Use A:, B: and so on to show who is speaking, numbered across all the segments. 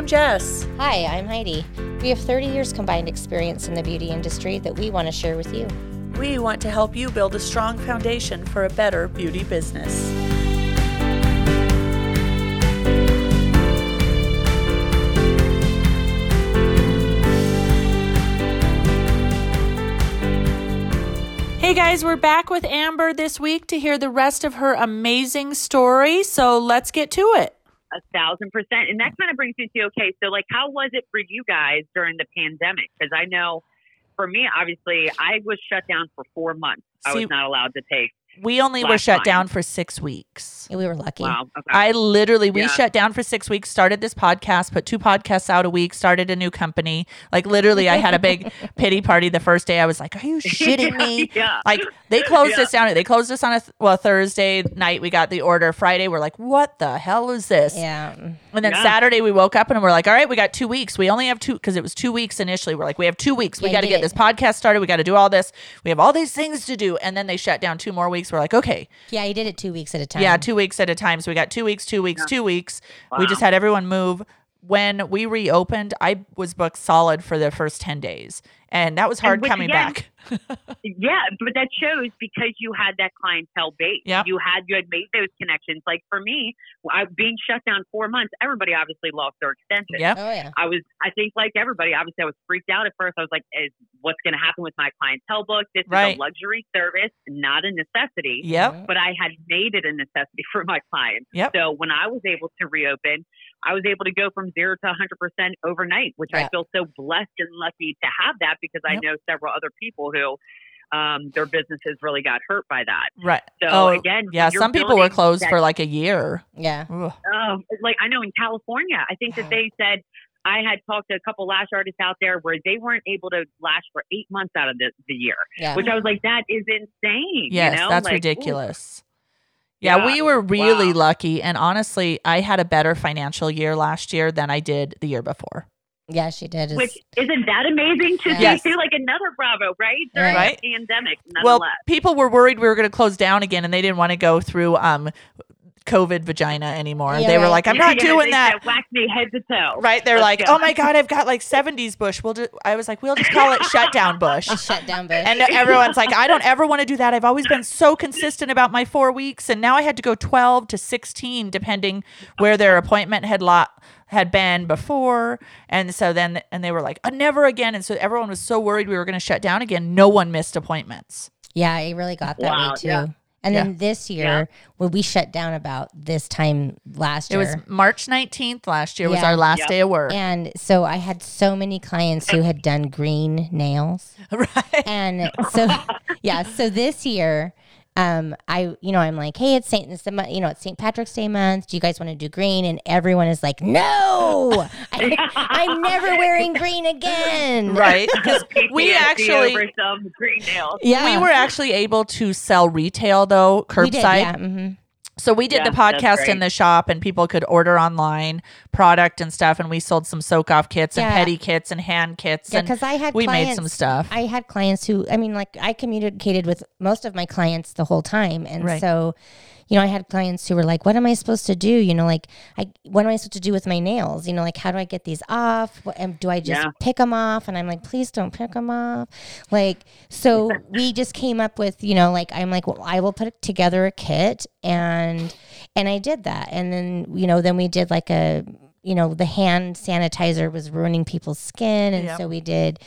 A: I'm Jess.
B: Hi, I'm Heidi. We have 30 years combined experience in the beauty industry that we want to share with you.
A: We want to help you build a strong foundation for a better beauty business. Hey guys, we're back with Amber this week to hear the rest of her amazing story. So let's get to it.
C: A thousand percent. And that kind of brings me to okay, so like, how was it for you guys during the pandemic? Because I know for me, obviously, I was shut down for four months. I was not allowed to take.
A: We only were shut
C: time.
A: down for six weeks.
B: We were lucky.
C: Wow. Okay.
A: I literally, we
C: Yeah.
A: shut down for six weeks, started this podcast, put two podcasts out a week, started a new company. Like, literally, I had a big pity party the first day. I was like, Are you shitting me?
C: yeah.
A: Like, they closed
C: Yeah.
A: us down. They closed us on a th- well, Thursday night. We got the order. Friday, we're like, What the hell is this?
B: Yeah.
A: And then
C: Yeah.
A: Saturday, we woke up and we're like, All right, we got two weeks. We only have two because it was two weeks initially. We're like, We have two weeks. We got to
B: you
A: get
B: did
A: this podcast started. We got to do all this. We have all these things to do. And then they shut down two more weeks. We're like, Okay.
B: Yeah, you did it two weeks at a time.
A: Yeah, two weeks at a time. So we got two weeks, two weeks, two weeks. We just had everyone move. When we reopened, I was booked solid for the first 10 days. And that was hard
C: which
A: coming
C: again-
A: back.
C: Yeah, but that shows because you had that clientele base.
A: Yep.
C: You had you had made those connections. Like for me, I, being shut down four months, everybody obviously lost their extension.
A: Yep.
B: Oh yeah.
C: I was, I think, like everybody, obviously, I was freaked out at first. I was like, is, what's going to happen with my clientele book? This
A: Right.
C: is a luxury service, not a necessity.
A: Yep.
C: But I had made it a necessity for my clients.
A: Yep.
C: So when I was able to reopen, I was able to go from zero to 100% overnight, which
B: Yeah.
C: I feel so blessed and lucky to have that because I know several other people who um, their businesses really got hurt by that.
A: Right.
C: So
A: oh,
C: again,
A: yeah. Some people were closed
C: that-
A: for like a year.
B: Yeah.
A: Ugh.
C: um, like I know in California, I think
B: Yeah.
C: that they said I had talked to a couple lash artists out there where they weren't able to lash for eight months out of the, the year,
B: Yeah.
C: which I was like, that is insane.
A: Yes,
C: you know?
A: that's
C: Like, ooh.
A: Ridiculous. Yeah,
C: Yeah,
A: we were really
C: wow.
A: lucky. And honestly, I had a better financial year last year than I did the year before.
B: Yeah, she did.
C: Which isn't that amazing to
A: Yes.
C: see too? Like another Bravo, right? During
A: Right.
C: the pandemic,
A: Well, people were worried we were going to close down again and they didn't want to go through um COVID vagina anymore.
B: Yeah,
A: they were
B: right.
A: like, I'm not
C: Yeah,
A: doing
C: they
A: that.
C: said, Wax me head to toe.
A: Right? They're
C: Let's
A: like,
C: go.
A: oh my God, I've got like 70s bush. We'll just, I was like, we'll just call it shutdown bush.
B: a shutdown bush.
A: And everyone's like, I don't ever want to do that. I've always been so consistent about my four weeks. And now I had to go 12 to 16, depending where their appointment had lot had been before. And so then, and they were like, uh, never again. And so everyone was so worried we were going to shut down again. No one missed appointments.
B: yeah, it really got that
C: Wow,
B: way too.
C: yeah.
B: And
A: Yeah.
B: then this year,
C: Yeah.
B: when we shut down about this time last year, It
A: was March 19th last year was our last
C: Yep.
A: day of work.
B: and so I had so many clients who had done green nails.
A: right.
B: And so, yeah, so this year, um, I, you know, I'm like, hey, it's Saint, it's the, you know, it's St. Patrick's Day month. Do you guys want to do green? And everyone is like, no, I, I'm never wearing green again.
A: Right. Because we actually,
C: over some green nails.
B: Yeah.
A: we were actually able to sell retail though, curbside.
B: We did, yeah. hmm
A: So we did
C: Yeah,
A: the podcast in the shop, and people could order online product and stuff. And we sold some soak off kits and
B: Yeah.
A: pedi kits and hand kits.
B: Yeah,
A: and
B: because I had
A: we
B: clients,
A: made some stuff.
B: I had clients who, I mean, like I communicated with most of my clients the whole time, and
A: Right.
B: so, you know, I had clients who were like, "What am I supposed to do? You know, like, I what am I supposed to do with my nails? You know, like, how do I get these off? What, and do I just
C: Yeah.
B: pick them off?" And I'm like, "Please don't pick them off." Like, so we just came up with, you know, like I'm like, well, I will put together a kit, and and I did that, and then you know, then we did like a you know the hand sanitizer was ruining people's skin and
A: Yep.
B: so we did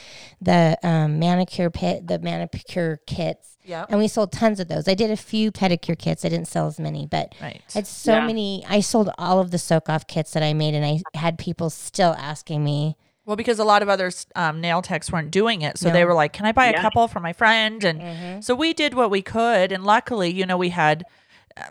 B: the um, manicure pit the manicure kits
A: Yep.
B: and we sold tons of those i did a few pedicure kits i didn't sell as many but
A: Right.
B: I had so
C: Yeah.
B: many i sold all of the soak off kits that i made and i had people still asking me
A: Well, because a lot of other um, nail techs weren't doing it, so they were like, "Can I buy a couple for my friend?" And
B: Mm-hmm.
A: so we did what we could, and luckily, you know, we had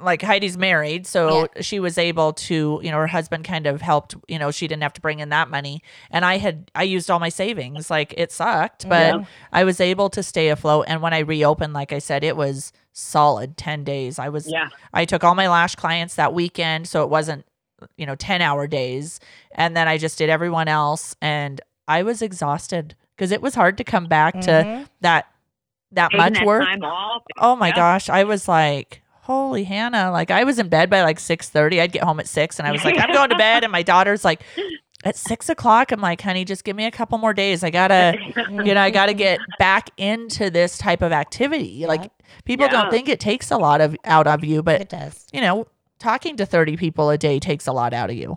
A: like Heidi's married, so she was able to, you know, her husband kind of helped. You know, she didn't have to bring in that money, and I had I used all my savings. Like it sucked, but
C: Yeah.
A: I was able to stay afloat. And when I reopened, like I said, it was solid ten days. I was
C: Yeah.
A: I took all my lash clients that weekend, so it wasn't, you know, 10 hour days. And then I just did everyone else. And I was exhausted because it was hard to come back to
B: Mhm.
A: that, that
C: Taking
A: much
C: that
A: work. Oh my
C: Yeah.
A: gosh. I was like, holy Hannah. Like I was in bed by like 6.30. I'd get home at 6 and I was like, I'm going to bed. And my daughter's like, at six o'clock, I'm like, honey, just give me a couple more days. I gotta, you know, I gotta get back into this type of activity. Like people
C: Yeah.
A: don't think it takes a lot of out of you, but
B: it does.
A: you know, talking to 30 people a day takes a lot out of you.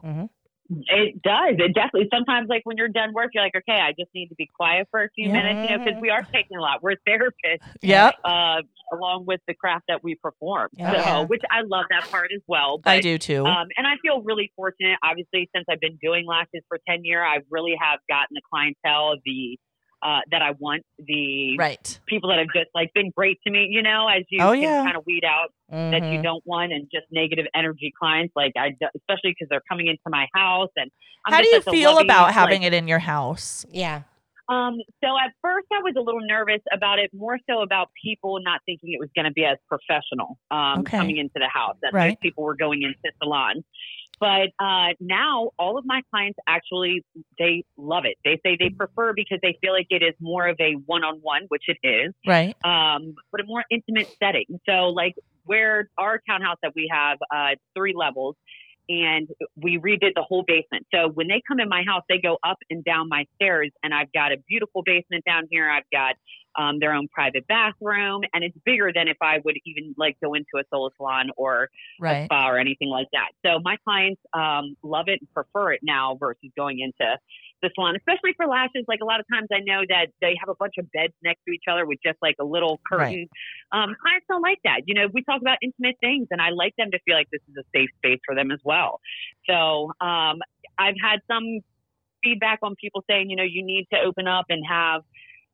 C: It does. It definitely. Sometimes, like when you're done work, you're like, okay, I just need to be quiet for a few
A: Yeah.
C: minutes, you know, because we are taking a lot. We're therapists,
A: Yep.
C: uh, along with the craft that we perform.
B: Yeah.
C: So, which I love that part as well. But,
A: I do too.
C: Um, and I feel really fortunate. Obviously, since I've been doing lashes for ten years, I really have gotten the clientele the uh, that I want. The
A: right.
C: people that have just like been great to me. You know, as you
A: Oh, yeah.
C: kind of weed out that you
B: Mhm.
C: don't want and just negative energy clients. Like I, especially because they're coming into my house and. I'm
A: How do you feel
C: loving,
A: about
C: like-
A: having it in your house?
B: Yeah.
C: Um, so at first I was a little nervous about it, more so about people not thinking it was going to be as professional um,
A: Okay.
C: coming into the house. That
A: Right.
C: people were going into salons. But uh, now all of my clients actually they love it. They say they prefer because they feel like it is more of a one-on-one, which it is,
A: Right.
C: um, but a more intimate setting. So like where our townhouse that we have uh, it's three levels and we redid the whole basement. So when they come in my house, they go up and down my stairs and I've got a beautiful basement down here. I've got um, their own private bathroom and it's bigger than if I would even like go into a solo salon or a spa or anything like that. So my clients um, love it and prefer it now versus going into the salon, especially for lashes. Like a lot of times I know that they have a bunch of beds next to each other with just like a little curtain. Um, clients don't like that. You know, we talk about intimate things and I like them to feel like this is a safe space for them as well. So um, I've had some feedback on people saying, you know, you need to open up and have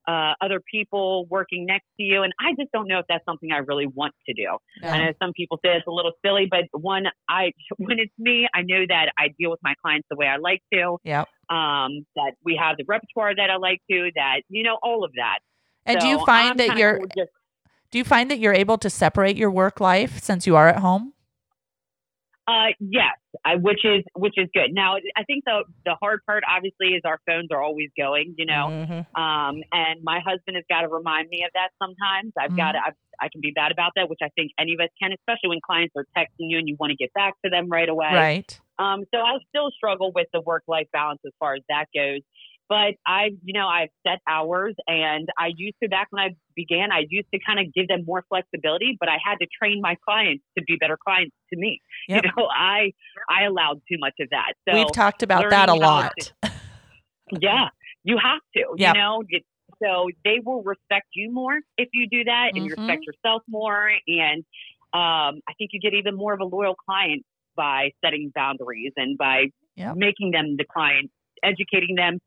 C: uh, other people working next to you. And I just don't know if that's something I really want to do. I know some people say it's a little silly, but one, I when it's me, I know that I deal with my clients the way I like to.
A: Yeah.
C: Um, that we have the repertoire that I like to. That you know all of that.
A: And do you find
C: I'm
A: that you're
C: just
A: do you find that you're able to separate your work life since you are at home?
C: Uh, yes, I, which is which is good. Now, I think the the hard part, obviously, is our phones are always going. You know,
B: Mhm.
C: um, and my husband has got to remind me of that sometimes. I've got to, I've, I can be bad about that, which I think any of us can, especially when clients are texting you and you want to get back to them right away.
A: Right.
C: Um, so I still struggle with the work life balance as far as that goes. But I, you know, I've set hours and I used to, back when I began, I used to kind of give them more flexibility, but I had to train my clients to be better clients to me.
A: Yep.
C: You know, I, I allowed too much of that. So
A: We've talked about that a lot.
C: to- yeah, you have to,
A: Yep.
C: you know, it, so they will respect you more if you do that and you
A: Mhm.
C: respect yourself more. And, um, I think you get even more of a loyal client by setting boundaries and by
A: Yep.
C: making them the client, educating them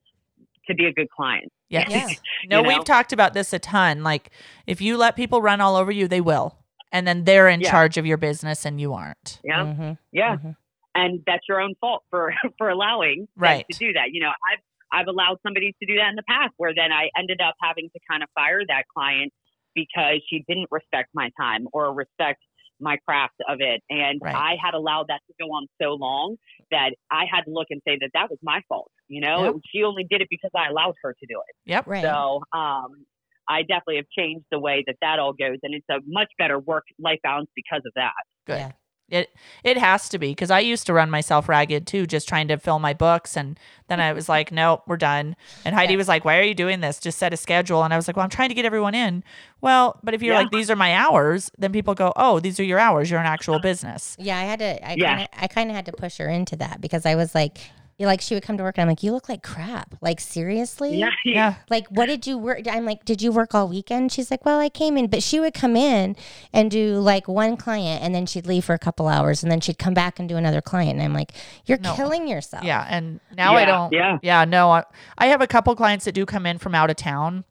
C: to be a good client.
A: Yes.
B: Yeah.
A: No,
C: You know?
A: we've talked about this a ton. Like if you let people run all over you, they will. And then they're in
C: Yeah.
A: charge of your business and you aren't.
C: Yeah.
B: Mhm.
C: Yeah.
B: Mhm.
C: And that's your own fault for, for allowing
A: Right.
C: to do that. You know, I've, I've allowed somebody to do that in the past where then I ended up having to kind of fire that client because she didn't respect my time or respect my craft of it. And
A: Right.
C: I had allowed that to go on so long that I had to look and say that that was my fault. You know,
A: Yep.
C: she only did it because I allowed her to do it.
A: Yep.
B: Right.
C: So, um, I definitely have changed the way that that all goes, and it's a much better work life balance because of that.
A: Good.
B: Yeah.
A: It it has to be because I used to run myself ragged too, just trying to fill my books, and then I was like, "Nope, we're done." And Heidi
B: Yeah.
A: was like, "Why are you doing this? Just set a schedule." And I was like, "Well, I'm trying to get everyone in." Well, but if you're
C: Yeah.
A: like, "These are my hours," then people go, "Oh, these are your hours. You're an actual business."
B: Yeah, I had to. I
C: Yeah.
B: kind of, I kind of had to push her into that because I was like, you like she would come to work and I'm like, you look like crap. Like seriously.
C: Yeah,
A: Yeah.
B: Like, what did you work? I'm like, did you work all weekend? She's like, well, I came in, but she would come in and do like one client and then she'd leave for a couple hours and then she'd come back and do another client. And I'm like, you're
A: No.
B: killing yourself.
A: Yeah, and now I don't.
C: yeah.
A: yeah. No, I, I have a couple clients that do come in from out of town,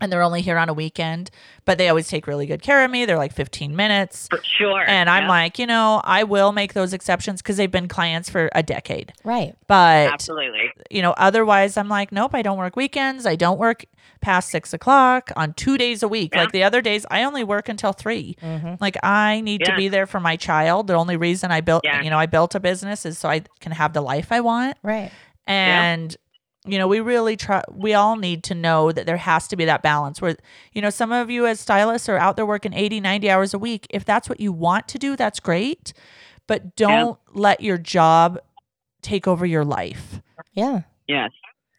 A: and they're only here on a weekend, but they always take really good care of me. They're like 15 minutes,
C: for sure.
A: and I'm
C: Yeah,
A: like, you know, I will make those exceptions because they've been clients for a decade.
B: Right.
A: But
C: absolutely.
A: you know, otherwise, I'm like, nope, I don't work weekends. I don't work past six o'clock on two days a week.
C: Yeah.
A: Like the other days, I only work until 3
B: Mm-hmm.
A: Like I need to be there for my child. The only reason I built,
C: Yeah.
A: you know, I built a business is so I can have the life I want.
B: Right.
A: And you know, we really try we all need to know that there has to be that balance where you know, some of you as stylists are out there working 80, 90 hours a week. If that's what you want to do, that's great. But don't let your job take over your life.
B: Yeah.
C: Yes,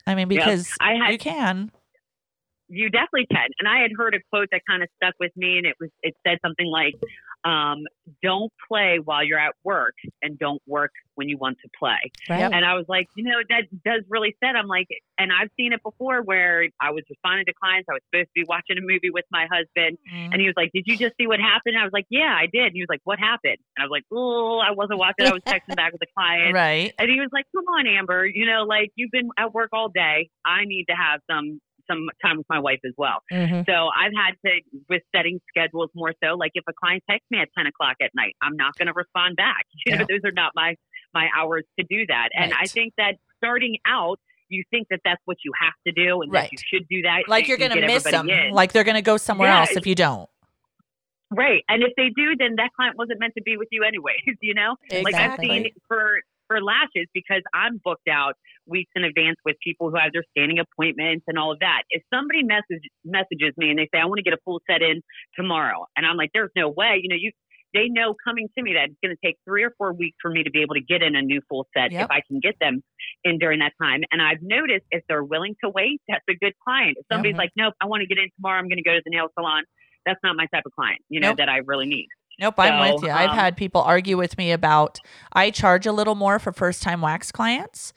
A: I mean,
C: Yep.
A: because
C: I had
A: you can.
C: you definitely can. And I had heard a quote that kind of stuck with me, and it was it said something like, um, "Don't play while you're at work, and don't work when you want to play."
B: Right.
C: And I was like, you know, that does really set. I'm like, and I've seen it before where I was responding to clients. I was supposed to be watching a movie with my husband,
A: Mm.
C: and he was like, "Did you just see what happened?" I was like, "Yeah, I did." And he was like, "What happened?" And I was like, "Oh, I wasn't watching. I was texting back with a client."
A: Right.
C: And he was like, "Come on, Amber. You know, like you've been at work all day. I need to have some some time with my wife as well."
B: Mhm.
C: So I've had to with setting schedules more so. Like if a client texts me at ten o'clock at night, I'm not going to respond back. You know, those are not my my hours to do that. And I think that starting out, you think that that's what you have to do and that you should do that.
A: Like
C: you
A: you're going to miss them.
C: in.
A: Like they're going to go somewhere
C: Yeah,
A: else if you don't.
C: Right. And if they do, then that client wasn't meant to be with you anyways, you know? Like I've seen for for lashes because I'm booked out weeks in advance with people who have their standing appointments and all of that. If somebody message messages me and they say I want to get a full set in tomorrow and I'm like there's no way, you know, you they know coming to me that it's going to take 3 or 4 weeks for me to be able to get in a new full set
A: Yep.
C: if I can get them in during that time. And I've noticed if they're willing to wait, that's a good client. If somebody's
A: Mhm.
C: like, "Nope, I want to get in tomorrow. I'm going to go to the nail salon." That's not my type of client, you know,
A: Nope.
C: that I really need.
A: Nope, I'm with you. I've
C: um,
A: had people argue with me about I charge a little more for first time wax clients.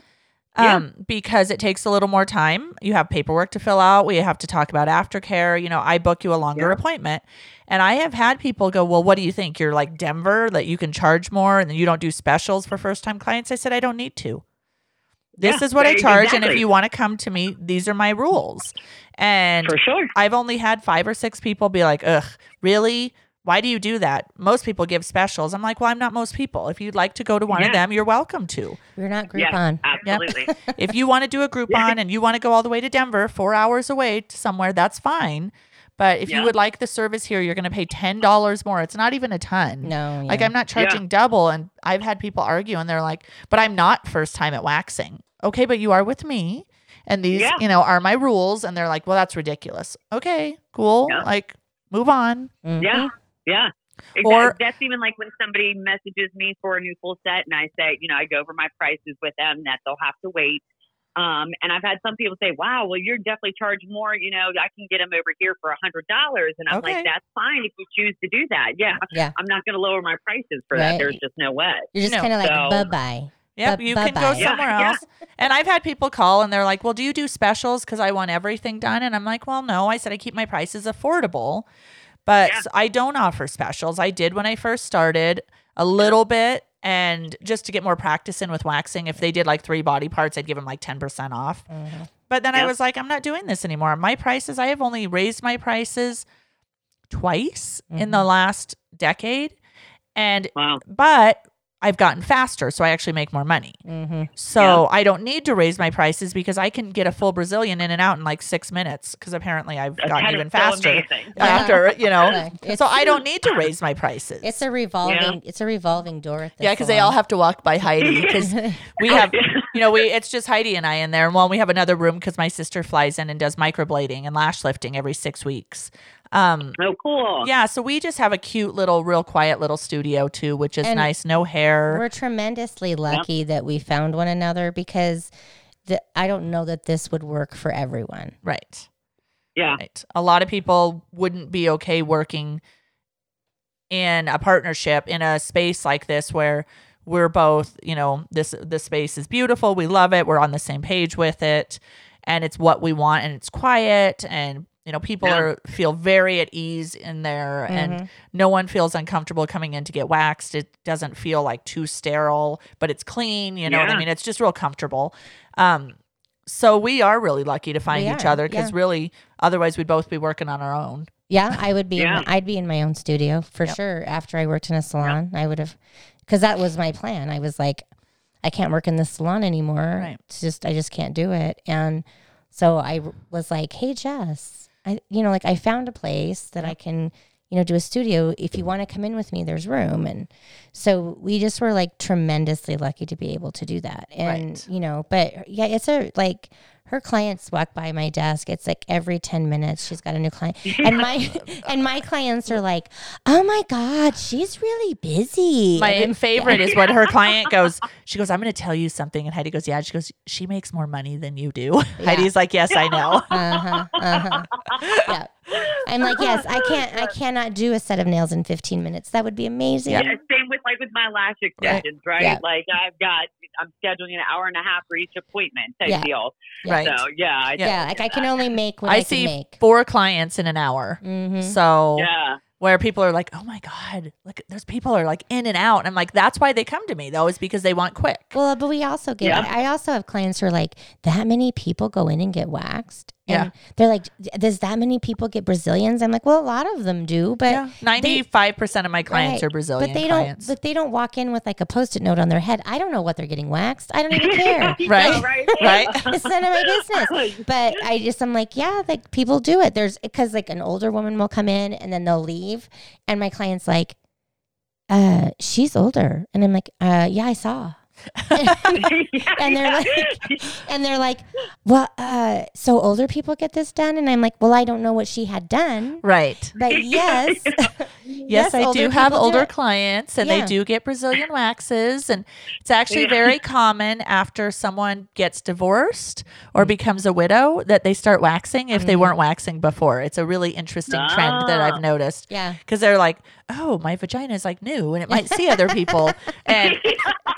C: Yeah.
A: Um, because it takes a little more time. You have paperwork to fill out. We have to talk about aftercare. You know, I book you a longer
C: Yeah.
A: appointment. And I have had people go, Well, what do you think? You're like Denver, that you can charge more and you don't do specials for first time clients. I said, I don't need to. This
C: Yeah,
A: is what I charge. And if you want to come to me, these are my rules. And
C: For sure.
A: I've only had five or six people be like, ugh, really? Why do you do that? Most people give specials. I'm like, well, I'm not most people. If you'd like to go to one of them, you're welcome to.
B: We're not
C: Yeah,
B: Groupon.
C: absolutely.
A: If you want to do a Groupon and you want to go all the way to Denver, four hours away to somewhere, that's fine. But if you would like the service here, you're going to pay $10 more. It's not even a ton.
B: No.
A: Like. I'm not charging double. And I've had people argue and they're like, but I'm not first time at waxing. Okay, but you are with me. And these,
C: Yeah.
A: you know, are my rules. And they're like, well, that's ridiculous. Okay, cool.
C: Yeah.
A: Like, move on.
B: Mhm.
C: Yeah, yeah. Exactly.
A: Or-
C: that's even like when somebody messages me for a new full set, and I say, you know, I go over my prices with them that they'll have to wait. Um, and I've had some people say, "Wow, well, you're definitely charged more. You know, I can get them over here for a hundred dollars." And I'm
A: Okay.
C: like, "That's fine if you choose to do that. Yeah,
B: Yeah.
C: I'm not going to lower my prices for
B: Right.
C: that. There's just no way."
B: You're just
A: No.
B: kind of like
C: So-
B: bye bye.
A: Yep,
B: Bu-
A: you can go
B: bye-bye.
C: Yeah,
A: somewhere
C: yeah.
A: else. And I've had people call and they're like, "Well, do you do specials because I want everything done?" And I'm like, "Well, no. I said I keep my prices affordable, but
C: Yeah.
A: I don't offer specials. I did when I first started a little bit, and just to get more practice in with waxing. If they did like three body parts, I'd give them like ten percent off.
B: Mhm.
A: But then I was like, I'm not doing this anymore. My prices, I have only raised my prices twice in the last decade, and
C: Wow.
A: but I've gotten faster, so I actually make more money.
B: Mhm.
A: So I don't need to raise my prices because I can get a full Brazilian in and out in like six minutes. Because apparently I've
C: That
A: gotten even faster
C: amazing.
A: after, you know.
B: Right.
A: So I don't need to raise my prices.
B: It's a revolving. It's a revolving door. At the
A: yeah, because they all have to walk by Heidi. Because we have, you know, we it's just Heidi and I in there. And well, we have another room because my sister flies in and does microblading and lash lifting every six weeks. Um,
C: Oh, cool.
A: yeah, so we just have a cute little, real quiet little studio too, which is
B: And
A: nice. No hair.
B: We're tremendously lucky that we found one another because the, I don't know that this would work for everyone.
A: Right.
C: Yeah.
A: Right. A lot of people wouldn't be okay working in a partnership in a space like this where we're both, you know, this this space is beautiful, we love it, we're on the same page with it, and it's what we want and it's quiet and you know, people
C: Yeah.
A: are feel very at ease in there and no one feels uncomfortable coming in to get waxed. It doesn't feel like too sterile, but it's clean, you know what I mean? It's just real comfortable. Um so we are really lucky to find
B: We
A: each
B: are,
A: other because
B: yeah.
A: really otherwise we'd both be working on our own.
B: Yeah, I would be.
C: Yeah.
B: In, I'd be in my own studio for
A: Yep.
B: sure. After I worked in a salon, I would have, because that was my plan. I was like, I can't work in this salon anymore.
A: Right.
B: It's just I just can't do it. And so i was like, Hey Jess, I you know like I found a place that I can you know do a studio. If you want to come in with me, there's room. And so we just were like tremendously lucky to be able to do that. And
A: Right.
B: you know, but yeah, it's a like her clients walk by my desk. It's like every 10 minutes she's got a new client. And my and my clients are like, "Oh my god, she's really busy."
A: My
B: And I'm-
A: favorite is when her client goes, she goes, I'm going to tell you something. And Heidi goes, Yeah. She goes, She makes more money than you do. Heidi's like, Yes, I know.
B: Uh-huh. Uh-huh. yeah. I'm like, "Yes, I can't I cannot do a set of nails in 15 minutes. That would be amazing."
C: Yeah, same with like with my lash extensions, right?
B: Yeah.
C: Like I've got, I'm scheduling an hour and a half for each appointment type
B: Yeah.
C: deal.
A: Right.
C: So yeah, I
B: Yeah, like I can only make what I,
A: I
B: can
A: see
B: make.
A: four clients in an hour.
B: Mhm.
A: So
C: yeah.
A: where people are like, Oh my God, look, there's people are like in and out. And I'm like, That's why they come to me though, is because they want quick.
B: Well, but we also get.
C: Yeah.
B: I also have clients who are like, that many people go in and get waxed, and
A: Yeah.
B: they're like, does that many people get Brazilians? I'm like, well, a lot of them do, but
A: Yeah. 95% of my clients
B: Right.
A: are Brazilian
B: but they
A: clients.
B: don't. But they don't walk in with like a post-it note on their head. I don't know what they're getting waxed. I don't even care.
A: Right.
C: right.
A: right.
B: it's none of my business. But I just, I'm like, yeah, like people do it. There's because like an older woman will come in and then they'll leave, and my client's like, uh, she's older, and I'm like, uh, yeah, I saw. and they're like and they're like well uh so older people get this done and i'm like well i don't know what she had done
A: Right.
B: but yes
A: Yes, I do have
B: people do
A: older clients and
B: Yeah.
A: they do get Brazilian waxes. And it's actually
C: Yeah.
A: very common after someone gets divorced
B: Mm.
A: or becomes a widow that they start waxing if they
B: Mhm.
A: weren't waxing before. It's a really interesting trend that
C: Ah.
A: I've noticed
B: yeah
A: because they're like, oh, my vagina is like new and it might see other people. And,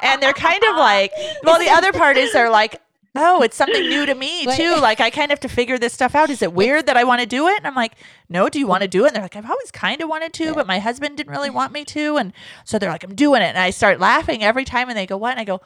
A: and they're kind of ah. like, well, the other part is they're like, Oh, it's something new to me too. Like I kind of have to figure this stuff out. Is it weird that I want to do it? And I'm like, no. Do you want to do it? And they're like, I've always kind of wanted to, but my husband didn't really want me to. And so they're like, I'm doing it. And I start laughing every time. And they go, what? And I go,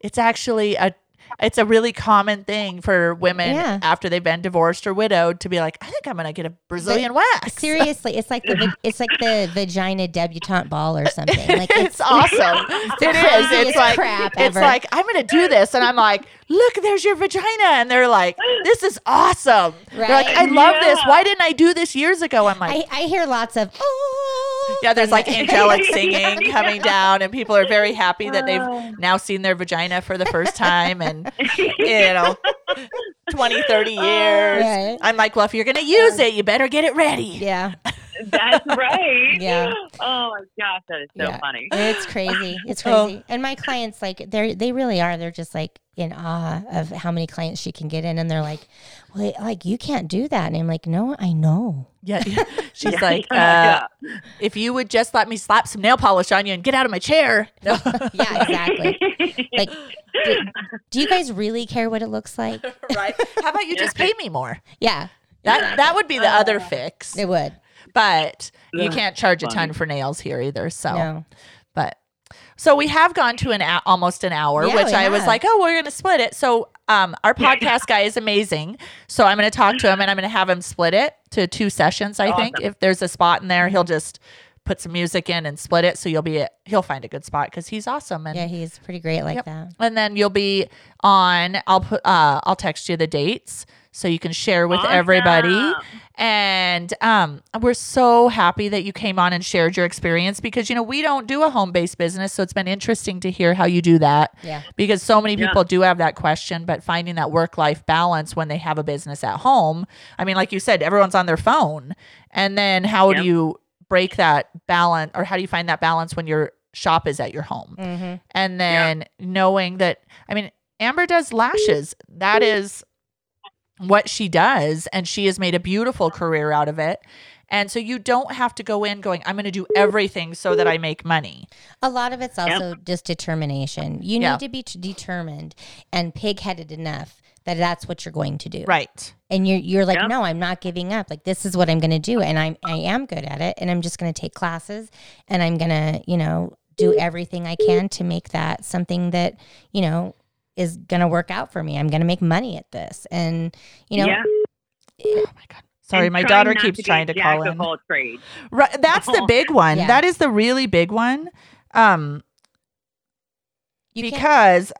A: it's actually a, it's a really common thing for women
B: Yeah.
A: after they've been divorced or widowed to be like, I think I'm gonna get a Brazilian wax.
B: seriously it's like the it's like the vagina debutante ball or something like
A: it's
B: it's,
A: awesome. it is. It's
B: craziest
A: like
B: crap
A: it's
B: ever.
A: like I'm gonna do this, and I'm like, look, there's your vagina, and they're like, this is awesome. They're like, I
B: Right.
A: love this. Why didn't I do this years ago? I'm like.
B: I, I hear lots of oh
A: yeah, there's like angelic singing
C: Yeah.
A: coming down, and people are very happy that
C: Oh.
A: they've now seen their vagina for the first time, and you know, 20, 30 years.
B: Right.
A: I'm like, well, if you're gonna use it, you better get it ready.
B: yeah
C: That's right.
B: Yeah.
C: Oh my gosh, that is so
B: Yeah.
C: funny.
B: It's crazy. It's
A: Oh.
B: crazy. And my clients, like, they're they really are. They're just like in awe of how many clients she can get in, and they're like, "Well, like you can't do that." And I'm like, "No, I know."
A: Yeah, she's
C: Yeah,
A: like, uh,
C: yeah.
A: if you would just let me slap some nail polish on you and get out of my chair. No.
B: Yeah, exactly. like, do, do you guys really care what it looks like?
A: right? How about you just pay me more?
B: Yeah,
A: That that would be the other fix.
B: it would.
A: But you can't charge a ton for nails here either. So,
B: No.
A: but so we have gone to an hou- almost an hour,
B: Yeah,
A: which
B: we
A: I was like, oh, we're going to split it. So, um, our podcast guy is amazing. So I'm going to talk to him and I'm going to have him split it to two sessions. I think if there's a spot in there, he'll just put some music in and split it. So you'll be he'll find a good spot because he's awesome and
B: Yeah, he's pretty great like
A: Yep.
B: that.
A: and then you'll be on i'll put uh i'll text you the dates so you can share with everybody
C: Awesome.
A: And um we're so happy that you came on and shared your experience because you know we don't do a home-based business so it's been interesting to hear how you do that
B: Yeah.
A: because so many
C: Yeah.
A: people do have that question but finding that work-life balance when they have a business at home i mean like you said everyone's on their phone and then how
C: Yep.
A: do you break that balance or how do you find that balance when your shop is at your home
B: Mm-hmm.
A: and then knowing that i mean amber does lashes that is what she does and she has made a beautiful career out of it and so you don't have to go in going i'm going to do everything so that i make money
B: A lot of it's also just determination. You
A: Yeah.
B: need to be t- determined and pig-headed enough that that's what you're going to do.
A: right
B: and you're you're like
C: Yep.
B: no i'm not giving up like this is what i'm going to do and i'm i am good at it and i'm just going to take classes and i'm going to you know do mm-hmm. everything i can to make that something that you know is going to work out for me. I'm going to make money at this. And you know
C: yeah.
A: oh my god. Sorry
C: And
A: my daughter keeps
C: to
A: trying to call
C: jack
A: in.
C: of all trades.
A: right that's the big one.
B: Yeah.
A: that is the really big one um
B: you can't
A: because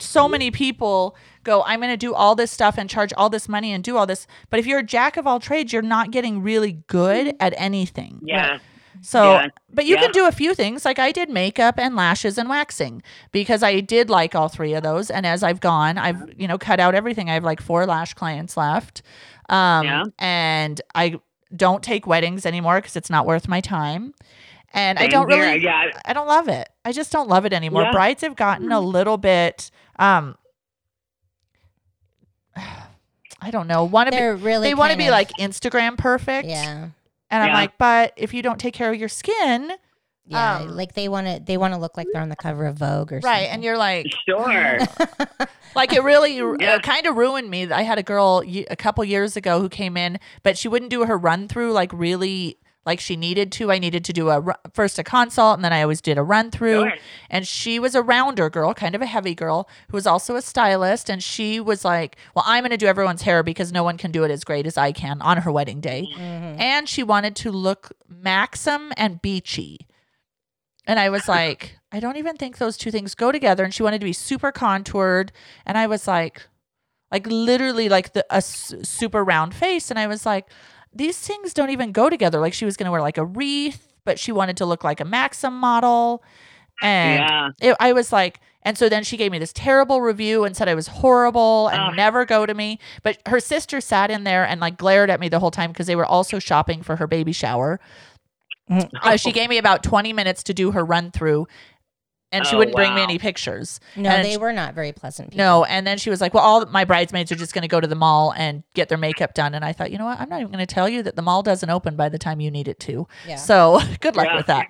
A: so many people go i'm going to do all this stuff and charge all this money and do all this. But if you're a jack of all trades you're not getting really good at anything.
C: Yeah.
A: So,
C: Yeah.
A: but you
C: Yeah.
A: can do a few things. Like I did makeup and lashes and waxing because I did like all three of those. And as I've gone, I've, you know, cut out everything. I have like four lash clients left. Um,
C: Yeah.
A: and I don't take weddings anymore because it's not worth my time. And I don't
C: here.
A: really,
C: Yeah.
A: I don't love it. I just don't love it anymore.
C: Yeah.
A: Brides have gotten a little bit, um, I don't know, want to be,
B: They're really
A: they want to be
B: of-
A: like Instagram perfect.
B: yeah.
A: And I'm like, but if you don't take care of your skin,
B: Yeah,
A: Um,
B: like they want to they want to look like they're on the cover of Vogue or
A: right, and you're like,
C: Sure.
A: like it really
C: Yeah.
A: uh, kind of ruined me. I had a girl a couple years ago who came in, but she wouldn't do her run through like really like she needed to. I needed to do a first a consult, and then I always did a run through.
C: Sure.
A: And she was a rounder girl, kind of a heavy girl, who was also a stylist. And she was like, "Well, I'm going to do everyone's hair because no one can do it as great as I can on her wedding day."
B: Mhm.
A: And she wanted to look Maxim and beachy. And I was like, I don't even think those two things go together. And she wanted to be super contoured. And I was like, like literally like the a s- super round face. And I was like, these things don't even go together. Like she was going to wear like a wreath, but she wanted to look like a Maxim model. And
C: Yeah.
A: it, I was like, and so then she gave me this terrible review and said I was horrible and
C: Ugh.
A: never go to me. But her sister sat in there and like glared at me the whole time because they were also shopping for her baby shower.
B: Mm.
A: Uh, she gave me about 20 minutes to do her run through and she
C: Oh,
A: wouldn't bring me any pictures.
B: No,
A: And
B: they
A: she-
B: were not very pleasant people.
A: No. And then she was like, well, all my bridesmaids are just going to go to the mall and get their makeup done. And I thought, you know what? I'm not even going to tell you that the mall doesn't open by the time you need it to.
B: Yeah.
A: So good luck
C: Yeah.
A: with that.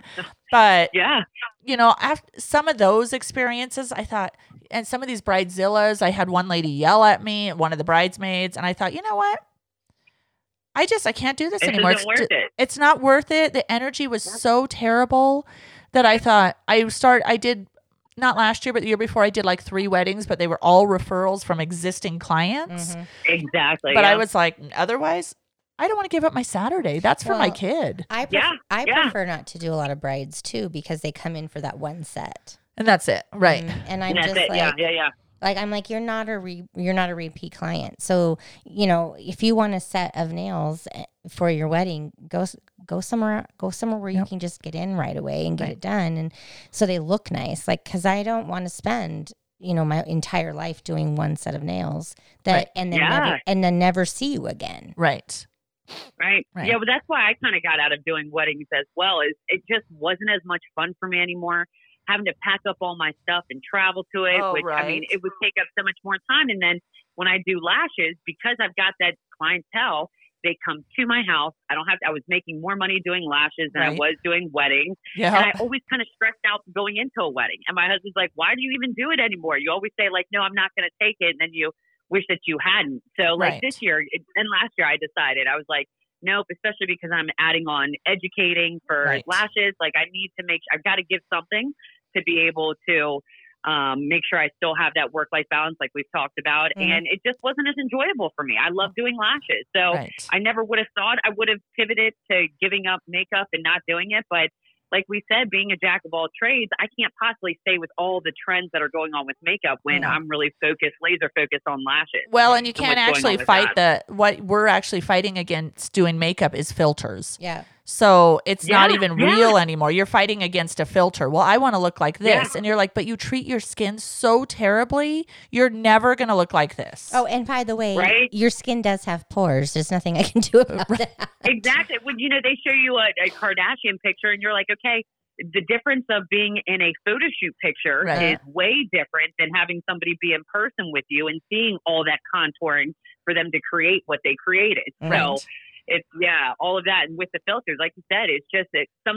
A: But
C: Yeah.
A: you know, after some of those experiences, I thought, and some of these bridezillas, I had one lady yell at me, one of the bridesmaids, and I thought, you know what? I just I can't do this
C: This
A: anymore.
C: isn't
A: It's,
C: worth it.
A: it's not worth it. The energy was so terrible that I thought I start. I did not last year, but the year before, I did like three weddings, but they were all referrals from existing clients.
B: Mhm.
C: Exactly.
A: But
C: yeah.
A: I was like, otherwise, I don't want to give up my Saturday. That's for my kid,
B: I pref-
C: Yeah,
B: I
C: yeah.
B: prefer not to do a lot of brides too because they come in for that one set.
A: and that's it, right?
B: Mm, And I'm
C: That's
B: just
C: it.
B: like
C: yeah. Yeah. Yeah.
B: Like I'm like you're not a re- you're not a repeat client. So, you know, if you want a set of nails eh, for your wedding, go go somewhere go somewhere where you can just get in right away and get
A: Right.
B: it done and so they look nice. Like cuz I don't want to spend you know my entire life doing one set of nails that
A: Right.
B: and then
C: Yeah.
B: never and then never see you again.
A: Right.
C: Right.
A: Right.
C: Yeah, but that's why I kind of got out of doing weddings as well. Is it just wasn't as much fun for me anymore. Having to pack up all my stuff and travel to it,
A: Oh,
C: which I mean, it would take up so much more time. And then when I do lashes, because I've got that clientele, they come to my house. I don't have. To, I was making more money doing lashes than I was doing weddings,
A: Yeah.
C: and I always kind of stressed out going into a wedding. And my husband's like, "Why do you even do it anymore? You always say like, no, I'm not going to take it,' and then you wish that you hadn't." So like
A: Right.
C: this year it- and last year, I decided I was like nope, especially because I'm adding on educating for
A: Right.
C: lashes. Like I need to make, I've got to give something to be able to um, make sure I still have that work life balance, like we've talked about.
A: Mhm.
C: And it just wasn't as enjoyable for me. I love doing lashes. So
A: Right.
C: I never would have thought I would have pivoted to giving up makeup and not doing it. But like we said, being a jack of all trades, I can't possibly stay with all the trends that are going on with makeup when
A: No.
C: I'm really focused, laser focused on lashes.
A: Well, and you can't
C: what's
A: actually
C: on with
A: fight the what we're actually fighting against doing makeup is filters.
B: Yeah.
A: So it's not even
C: yeah.
A: real anymore. You're fighting against a filter. Well, I want to look like
C: Yeah.
A: this. And you're like, but you treat your skin so terribly, you're never going to look like this.
B: Oh, and by the way,
C: Right?
B: your skin does have pores. There's nothing I can do about that.
C: Exactly. When you know they show you a, a Kardashian picture, and you're like, okay, the difference of being in a photo shoot picture
A: Right.
C: is way different than having somebody be in person with you and seeing all that contouring for them to create what they created. So
A: Right.
C: It's yeah, all of that, and with the filters, like you said, it's just that some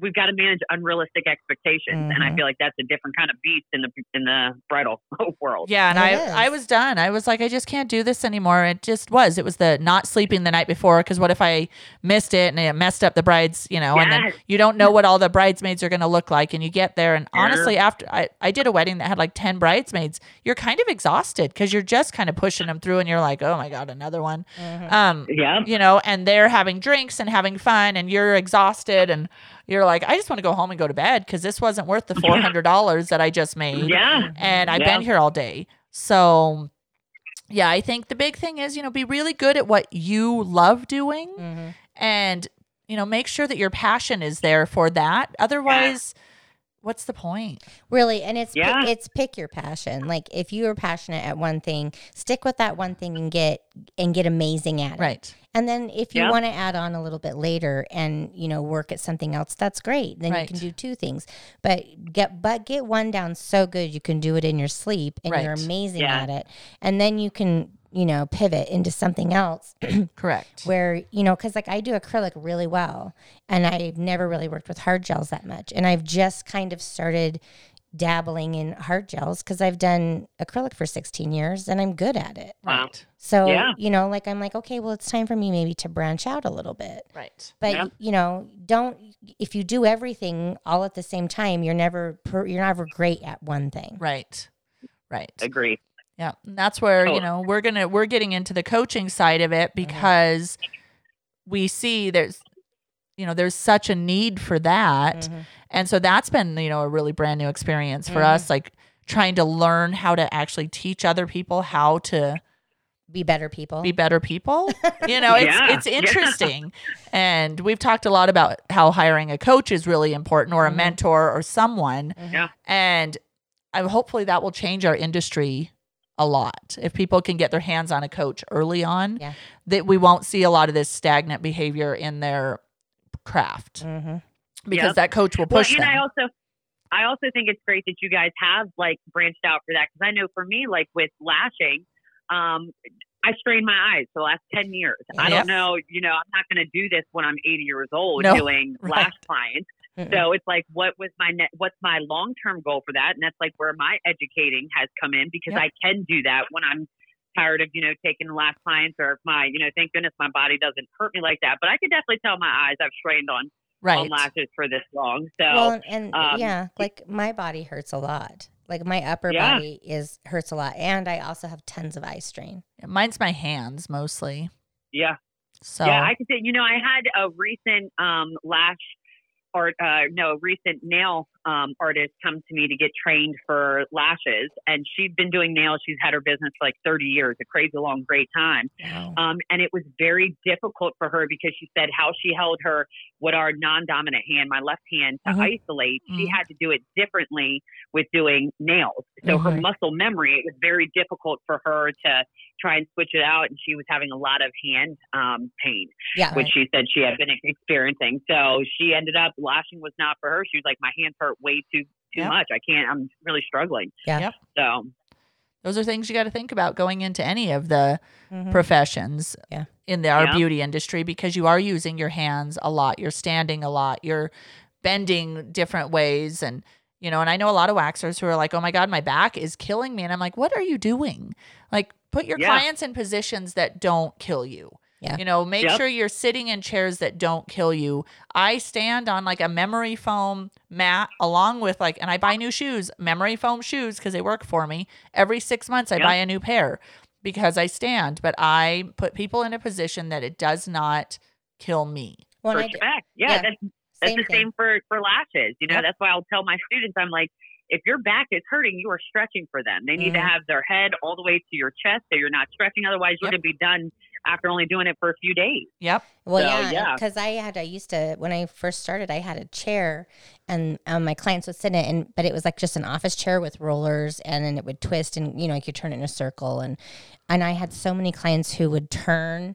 C: we've got to manage unrealistic expectations, and I
B: Mhm.
C: feel like that's a different kind of beast in the in the bridal world.
A: Yeah, and
B: It
A: I
B: is.
A: I was done. I was like, I just can't do this anymore. It just was. It was the not sleeping the night before because what if I missed it and it messed up the brides, you know? And then you don't know what all the bridesmaids are going to look like, and you get there, and
C: Sure.
A: honestly, after I I did a wedding that had like ten bridesmaids, you're kind of exhausted because you're just kind of pushing them through, and you're like, oh my god, another one.
B: Mhm.
A: Um,
C: Yeah.
A: you know, and they're having drinks and having fun, and you're exhausted, and you're like, I just want to go home and go to bed because this wasn't worth the four hundred dollars that I just made
C: Yeah.
A: and I've
C: Yeah.
A: been here all day. So, yeah, I think the big thing is, you know, be really good at what you love doing
B: Mhm.
A: and you know, make sure that your passion is there for that. Otherwise, what's the point?
B: Really, and it's
C: Yeah.
B: pick, it's pick your passion. Like if you are passionate at one thing, stick with that one thing and get and get amazing at it.
A: Right.
B: And then if you
C: Yeah.
B: want to add on a little bit later and you know work at something else, that's great. Then
A: Right.
B: you can do two things. But get but get one down so good you can do it in your sleep and you're amazing
C: Yeah.
B: at it. And then you can you know pivot into something else
A: Correct.
B: where you know because like i do acrylic really well and i've never really worked with hard gels that much and i've just kind of started dabbling in hard gels because i've done acrylic for 16 years and i'm good at it
A: Right.
B: so
C: Yeah.
B: you know like i'm like okay well it's time for me maybe to branch out a little bit
A: Right.
B: but
C: Yeah.
B: you know don't if you do everything all at the same time you're never per, you're never great at one thing
A: Right. Right.
C: Agree.
A: Yeah, and that's where you
C: Oh.
A: know we're gonna we're getting into the coaching side of it because we see there's you know there's such a need for that,
B: Mhm.
A: and so that's been you know a really brand new experience for
B: Mhm.
A: us, like trying to learn how to actually teach other people how to
B: be better people
A: be better people. You know, it's
C: Yeah.
A: it's interesting, and we've talked a lot about how hiring a coach is really important, or a
B: Mhm.
A: mentor, or someone,
C: Yeah.
A: and I, hopefully that will change our industry a lot if people can get their hands on a coach early on.
B: Yeah.
A: That we won't see a lot of this stagnant behavior in their craft
B: Mhm.
A: because
C: Yep.
A: that coach will
C: Well,
A: push
C: and
A: them.
C: I also, I also think it's great that you guys have like branched out for that because I know for me, like with lashing, um, I strained my eyes for the last ten years. I don't know, you know, I'm not going to do this when I'm 80 years old
A: No,
C: doing
A: right.
C: lash clients.
B: Mm-mm.
C: So it's like, what was my net? What's my long term goal for that? And that's like where my educating has come in because
A: Yep.
C: I can do that when I'm tired of you know taking the last clients or if my you know thank goodness my body doesn't hurt me like that. But I could definitely tell my eyes I've strained on
A: right.
C: on lashes for this long. So
B: well and, and
C: um,
B: yeah like my body hurts a lot like my upper
C: Yeah.
B: body is hurts a lot and i also have tons of eye strain
A: Mine's my hands mostly.
C: yeah.
A: So
C: Yeah, I can say, you know, I had a recent um, lash art, uh, no, recent nail um, artist come to me to get trained for lashes. And she'd been doing nails. She's had her business for like 30 years, a crazy long, great time.
B: wow.
C: Um, and it was very difficult for her because she said how she held her, what our non dominant hand, my left hand, to
B: Mhm.
C: isolate, she
A: Mhm.
C: had to do it differently with doing nails. So her
B: Mhm.
C: muscle memory, it was very difficult for her to try and switch it out. And she was having a lot of hand um, pain
B: yeah
C: which she said she had been experiencing. So she ended up lashing was not for her. She was like, my hands hurt way too too
A: Yep.
C: much. I can't. I'm really struggling.
B: Yeah.
A: Yep.
C: So
A: those are things you got to think about going into any of the
B: Mhm.
A: professions
B: Yeah.
A: in the, our
C: Yeah.
A: beauty industry because you are using your hands a lot. You're standing a lot. You're bending different ways. And, you know, and I know a lot of waxers who are like, oh my God, my back is killing me. And I'm like, what are you doing? Like, put your
C: Yeah.
A: clients in positions that don't kill you.
B: Yeah.
A: You know, make
C: Yep.
A: sure you're sitting in chairs that don't kill you. I stand on like a memory foam mat along with like, and I buy new shoes, memory foam shoes, because they work for me. Every six months, I
C: Yep.
A: buy a new pair because I stand, but I put people in a position that it does not kill me.
B: When
C: for
B: I d-
C: back, yeah,
B: yeah,
C: that's that's
B: same
C: the
B: thing.
C: same for for lashes. You know,
A: Yep.
C: that's why I'll tell my students, I'm like, if your back is hurting, you are stretching for them. They need to
B: Mhm.
C: have their head all the way to your chest, so you're not stretching. Otherwise, you're gonna be done after only doing it for a few days.
A: Yep.
B: Well,
C: So,
B: yeah,
C: yeah.
B: because I had I used to when I first started, I had a chair, and um, my clients would sit in it, and but it was like just an office chair with rollers, and then it would twist, and you know you could turn it in a circle, and and I had so many clients who would turn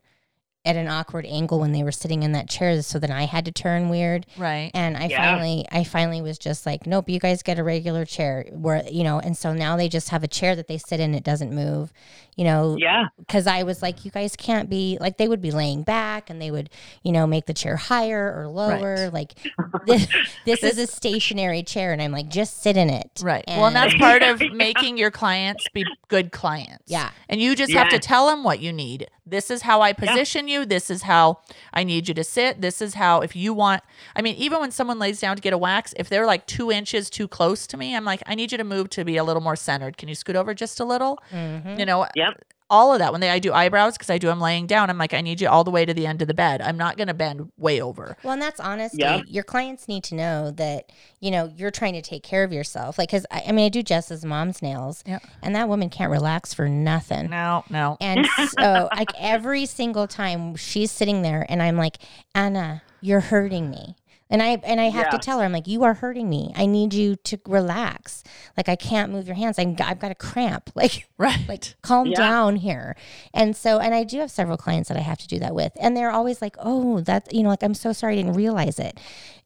B: at an awkward angle when they were sitting in that chair, so then I had to turn weird,
A: Right.
B: and I
C: Yeah.
B: finally I finally was just like, nope, you guys get a regular chair, where you know, and so now they just have a chair that they sit in, it doesn't move, you know,
C: Yeah,
B: because I was like, you guys can't be like they would be laying back and they would, you know, make the chair higher or lower.
A: Right.
B: Like this, this is a stationary chair, and I'm like, just sit in it.
A: Right. well, and that's part of making your clients be good clients.
B: Yeah.
A: And you just have to tell them what you need. This is how I position you. This is how I need you to sit. This is how, if you want, I mean, even when someone lays down to get a wax, if they're like two inches too close to me, I'm like, I need you to move to be a little more centered. Can you scoot over just a little?
B: Mhm.
A: You know,
C: Yep.
A: all of that when they I do eyebrows because I do them laying down. I'm like, I need you all the way to the end of the bed. I'm not gonna bend way over.
B: Well, and that's honestly,
C: Yeah.
B: your clients need to know that, you know, you're trying to take care of yourself. Like, cause I, I mean, I do Jess's mom's nails
A: Yeah.
B: and that woman can't relax for nothing.
A: No, no.
B: And so, like, every single time she's sitting there and I'm like, Anna, you're hurting me. And I and I have to tell her, I'm like, you are hurting me. I need you to relax. Like I can't move your hands. I'm, I've got a cramp. Like
A: Right.
B: like calm
C: Yeah.
B: down here and so and i do have several clients that i have to do that with and they're always like oh that you know like i'm so sorry i didn't realize it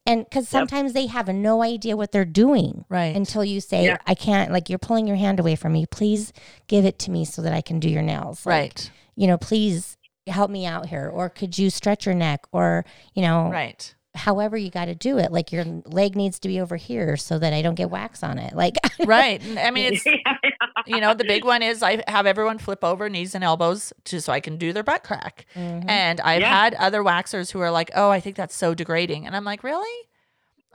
B: and because sometimes they have no idea what they're doing
A: Right.
B: until you say
C: Yeah.
B: i can't like you're pulling your hand away from me please give it to me so that i can do your nails Like,
A: right.
B: you know please help me out here or could you stretch your neck or you know
A: Right.
B: However you got to do it like your leg needs to be over here so that i don't get wax on it like
A: Right. I mean, it's you know the big one is I have everyone flip over knees and elbows to so I can do their butt crack.
B: Mhm.
A: And I've
C: Yeah.
A: had other waxers who are like, "Oh, I think that's so degrading," and I'm like, "Really?"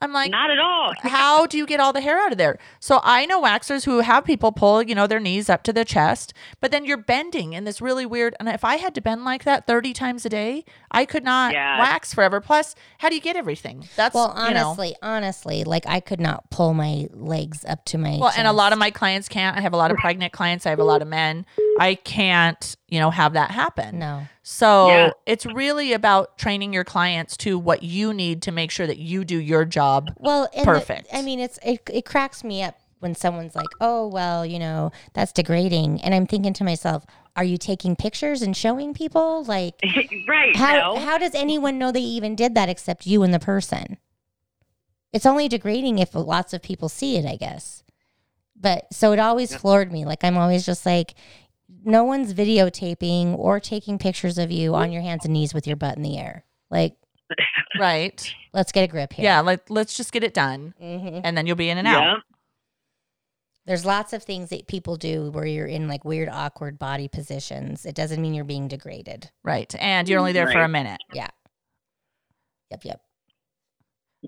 A: I'm like,
C: Not at all.
A: how do you get all the hair out of there? So I know waxers who have people pull, you know, their knees up to their chest, but then you're bending in this really weird. And if I had to bend like that 30 times a day, I could not
C: Yeah.
A: wax forever. Plus, how do you get everything? That's
B: Well,
A: you know.
B: honestly, honestly, like I could not pull my legs up to my.
A: Well, and a lot of my clients can't. I have a lot of pregnant clients. I have a lot of men. I can't, you know, have that happen.
B: no.
A: So
C: Yeah.
A: it's really about training your clients to what you need to make sure that you do your job.
B: Well, and the-
A: Perfect.
B: I mean, it's it, it cracks me up when someone's like, "Oh, well, you know, that's degrading," and I'm thinking to myself, "Are you taking pictures and showing people? Like,
C: right.
B: how
C: no.
B: how does anyone know they even did that except you and the person? It's only degrading if lots of people see it, I guess. But so it always floored me. Like I'm always just like, no one's videotaping or taking pictures of you on your hands and knees with your butt in the air. Like,
A: Right.
B: let's get a grip here.
A: Yeah. Like, let's just get it done
B: hmm
A: and then you'll be in and out.
C: yeah.
B: There's lots of things that people do where you're in like weird, awkward body positions. It doesn't mean you're being degraded.
A: Right. And you're only there for a minute. Yeah.
B: Yep, yep.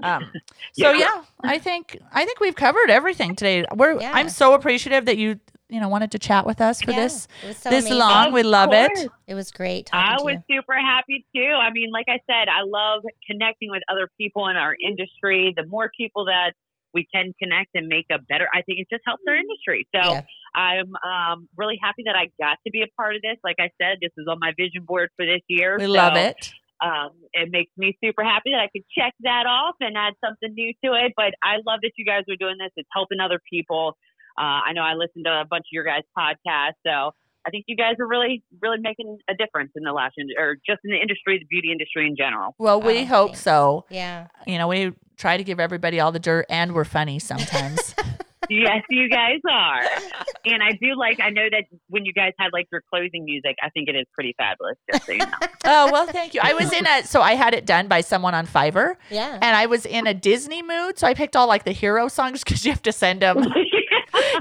A: Um, so
C: Yeah.
A: yeah, I think I think we've covered everything today. We're
B: Yeah.
A: I'm so appreciative that you you know wanted to chat with us for
B: Yeah,
A: this
B: so
A: this
B: amazing.
A: long.
C: Of
A: We love
C: course.
A: it.
B: It was great
C: I was
B: you.
C: super happy too. I mean, like I said, I love connecting with other people in our industry. The more people that we can connect and make a better, I think it just helps our industry. So
B: Yeah.
C: I'm um, really happy that I got to be a part of this. Like I said, this is on my vision board for this year.
A: We
C: So,
A: love it.
C: Um, it makes me super happy that I could check that off and add something new to it. But I love that you guys are doing this. It's helping other people. Uh, I know I listened to a bunch of your guys' podcasts, so I think you guys are really, really making a difference in the lash ind- or just in the industry, the beauty industry in general.
A: Well, we
B: Oh,
A: hope
B: thanks.
A: so.
B: Yeah.
A: You know, we try to give everybody all the dirt, and we're funny sometimes.
C: yes, you guys are. And I do like. I know that when you guys had like your closing music, I think it is pretty fabulous. Just so you know.
A: oh well, thank you. I was in a so I had it done by someone on Fiverr,
B: Yeah.
A: and I was in a Disney mood, so I picked all like the hero songs because you have to send them.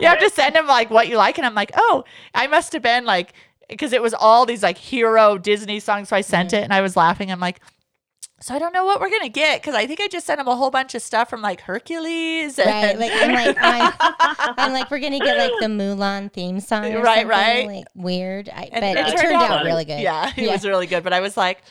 A: you have to send them like what you like, and I'm like, oh, I must have been like because it was all these like hero Disney songs. So I sent
B: Mm-hmm.
A: it, and I was laughing. I'm like. So I don't know what we're gonna get because I think I just sent him a whole bunch of stuff from like Hercules. And,
B: Right. Like I'm like I'm, I'm like we're gonna get like the Mulan theme song. Or
A: Right,
B: something,
A: right.
B: Like weird. I, but
C: it
B: it,
C: turned
B: out
C: out-
B: really good.
A: Yeah, it was really good. But I was like,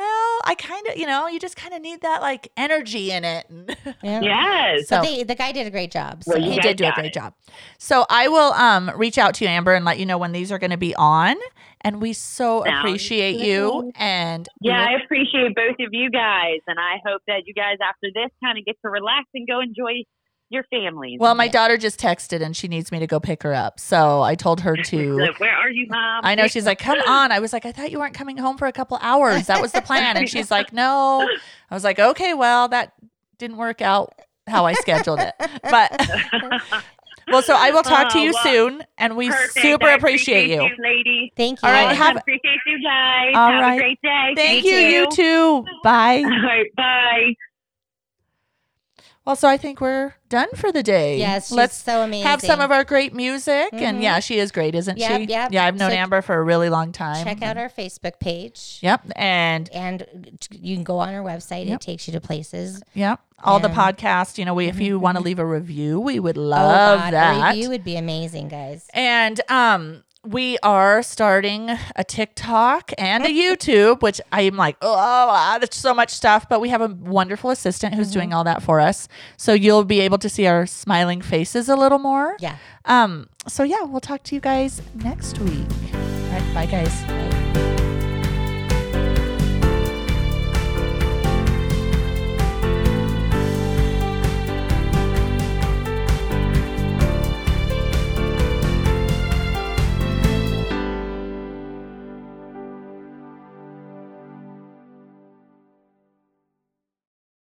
A: well, I kind of, you know, you just kind of need that like energy in it.
B: Yeah.
C: yes.
B: So
A: So-
B: they, the guy did a great job. So
C: Well,
A: he did do a great
C: it.
A: job. So I will um reach out to you, Amber, and let you know when these are going to be on. And we so
C: Sounds
A: appreciate
C: good.
A: you. And we
C: Yeah,
A: will-
C: I appreciate both of you guys, and I hope that you guys after this kind of get to relax and go enjoy your families.
A: well, my daughter just texted and she needs me to go pick her up. So I told her to.
C: Where are you, mom?
A: I know she's like, come on. I was like, I thought you weren't coming home for a couple hours. That was the plan. And she's like, no. I was like, okay, well, that didn't work out how I scheduled it. But well, so I will talk to
C: Oh,
A: you
C: well,
A: soon, and we
C: Perfect.
A: super
C: I
A: appreciate you.
C: lady.
B: Thank you.
A: All right,
C: Awesome.
A: have-
C: appreciate you guys.
A: All
C: have
A: right.
C: a great day.
A: Thank you, you too. Bye.
C: All right, bye.
A: Well, so I think we're done for the day.
B: yes, she's
A: let's
B: so amazing.
A: have some of our great music. And
B: Mhm.
A: yeah, she is great, isn't
B: Yep,
A: she?
B: yep.
A: Yeah, I've known
B: So-
A: Amber for a really long time.
B: Check out our Facebook page.
A: Yep, and
B: And you can go on our website.
A: Yep.
B: It takes you to places.
A: yep, all the
B: And-
A: podcasts. You know, we if you
B: Mhm,
A: want to leave a review, we would
B: oh,
A: love
B: God,
A: that.
B: A review would be amazing, guys.
A: And um, we are starting a TikTok and a YouTube, which I'm like, oh, that's so much stuff. But we have a wonderful assistant who's doing all that for us. So you'll be able to see our smiling faces a little more.
B: Yeah.
A: Um. So yeah, we'll talk to you guys next week. All right. Bye, guys.